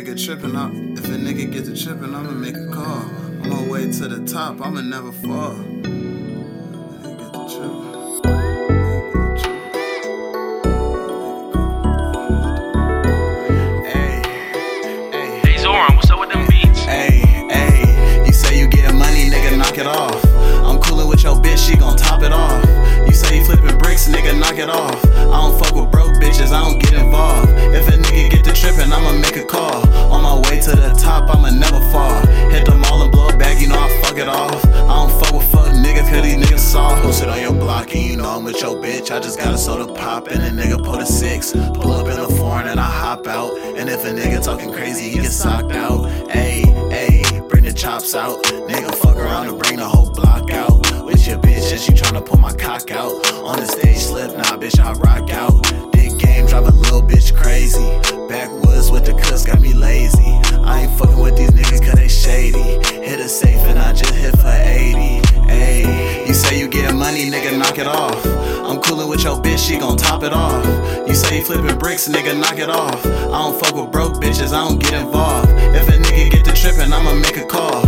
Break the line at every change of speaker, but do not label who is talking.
nigga trippin', I, if a nigga get to trippin', I'ma make a call. I'm on my way to the top, I'ma never fall. Nigga get to trippin'. Nigga get to trippin'. Ay, ay.
Hey Zoran, what's up with them beats?
Hey, hey, you say you getting money, nigga, knock it off. I'm coolin' with your bitch, she gon' top it off. You say you flippin' bricks, nigga, knock it off. I don't fuck with broke bitches, I don't get involved. If a nigga get to trippin', I'ma make a call. You know I'm with your bitch. I just got a soda pop, and a nigga put a six. Pull up in the foreign, and I hop out. And if a nigga talking crazy, he get socked out. Ayy, ayy, bring the chops out. Nigga fuck around and bring the whole block out. With your bitch, and she tryna pull my cock out. On the stage, slip, nah, bitch, I rock out. Big game, drive a little bitch crazy. Backwoods with the cuss, got me lazy. I ain't fucking with these niggas cause they shady. Hit a safe and I just hit for 80. Ayy, you say nigga, knock it off. I'm coolin' with your bitch, she gon' top it off. You say you flippin' bricks, nigga, knock it off. I don't fuck with broke bitches, I don't get involved. If a nigga get to trippin', I'ma make a call.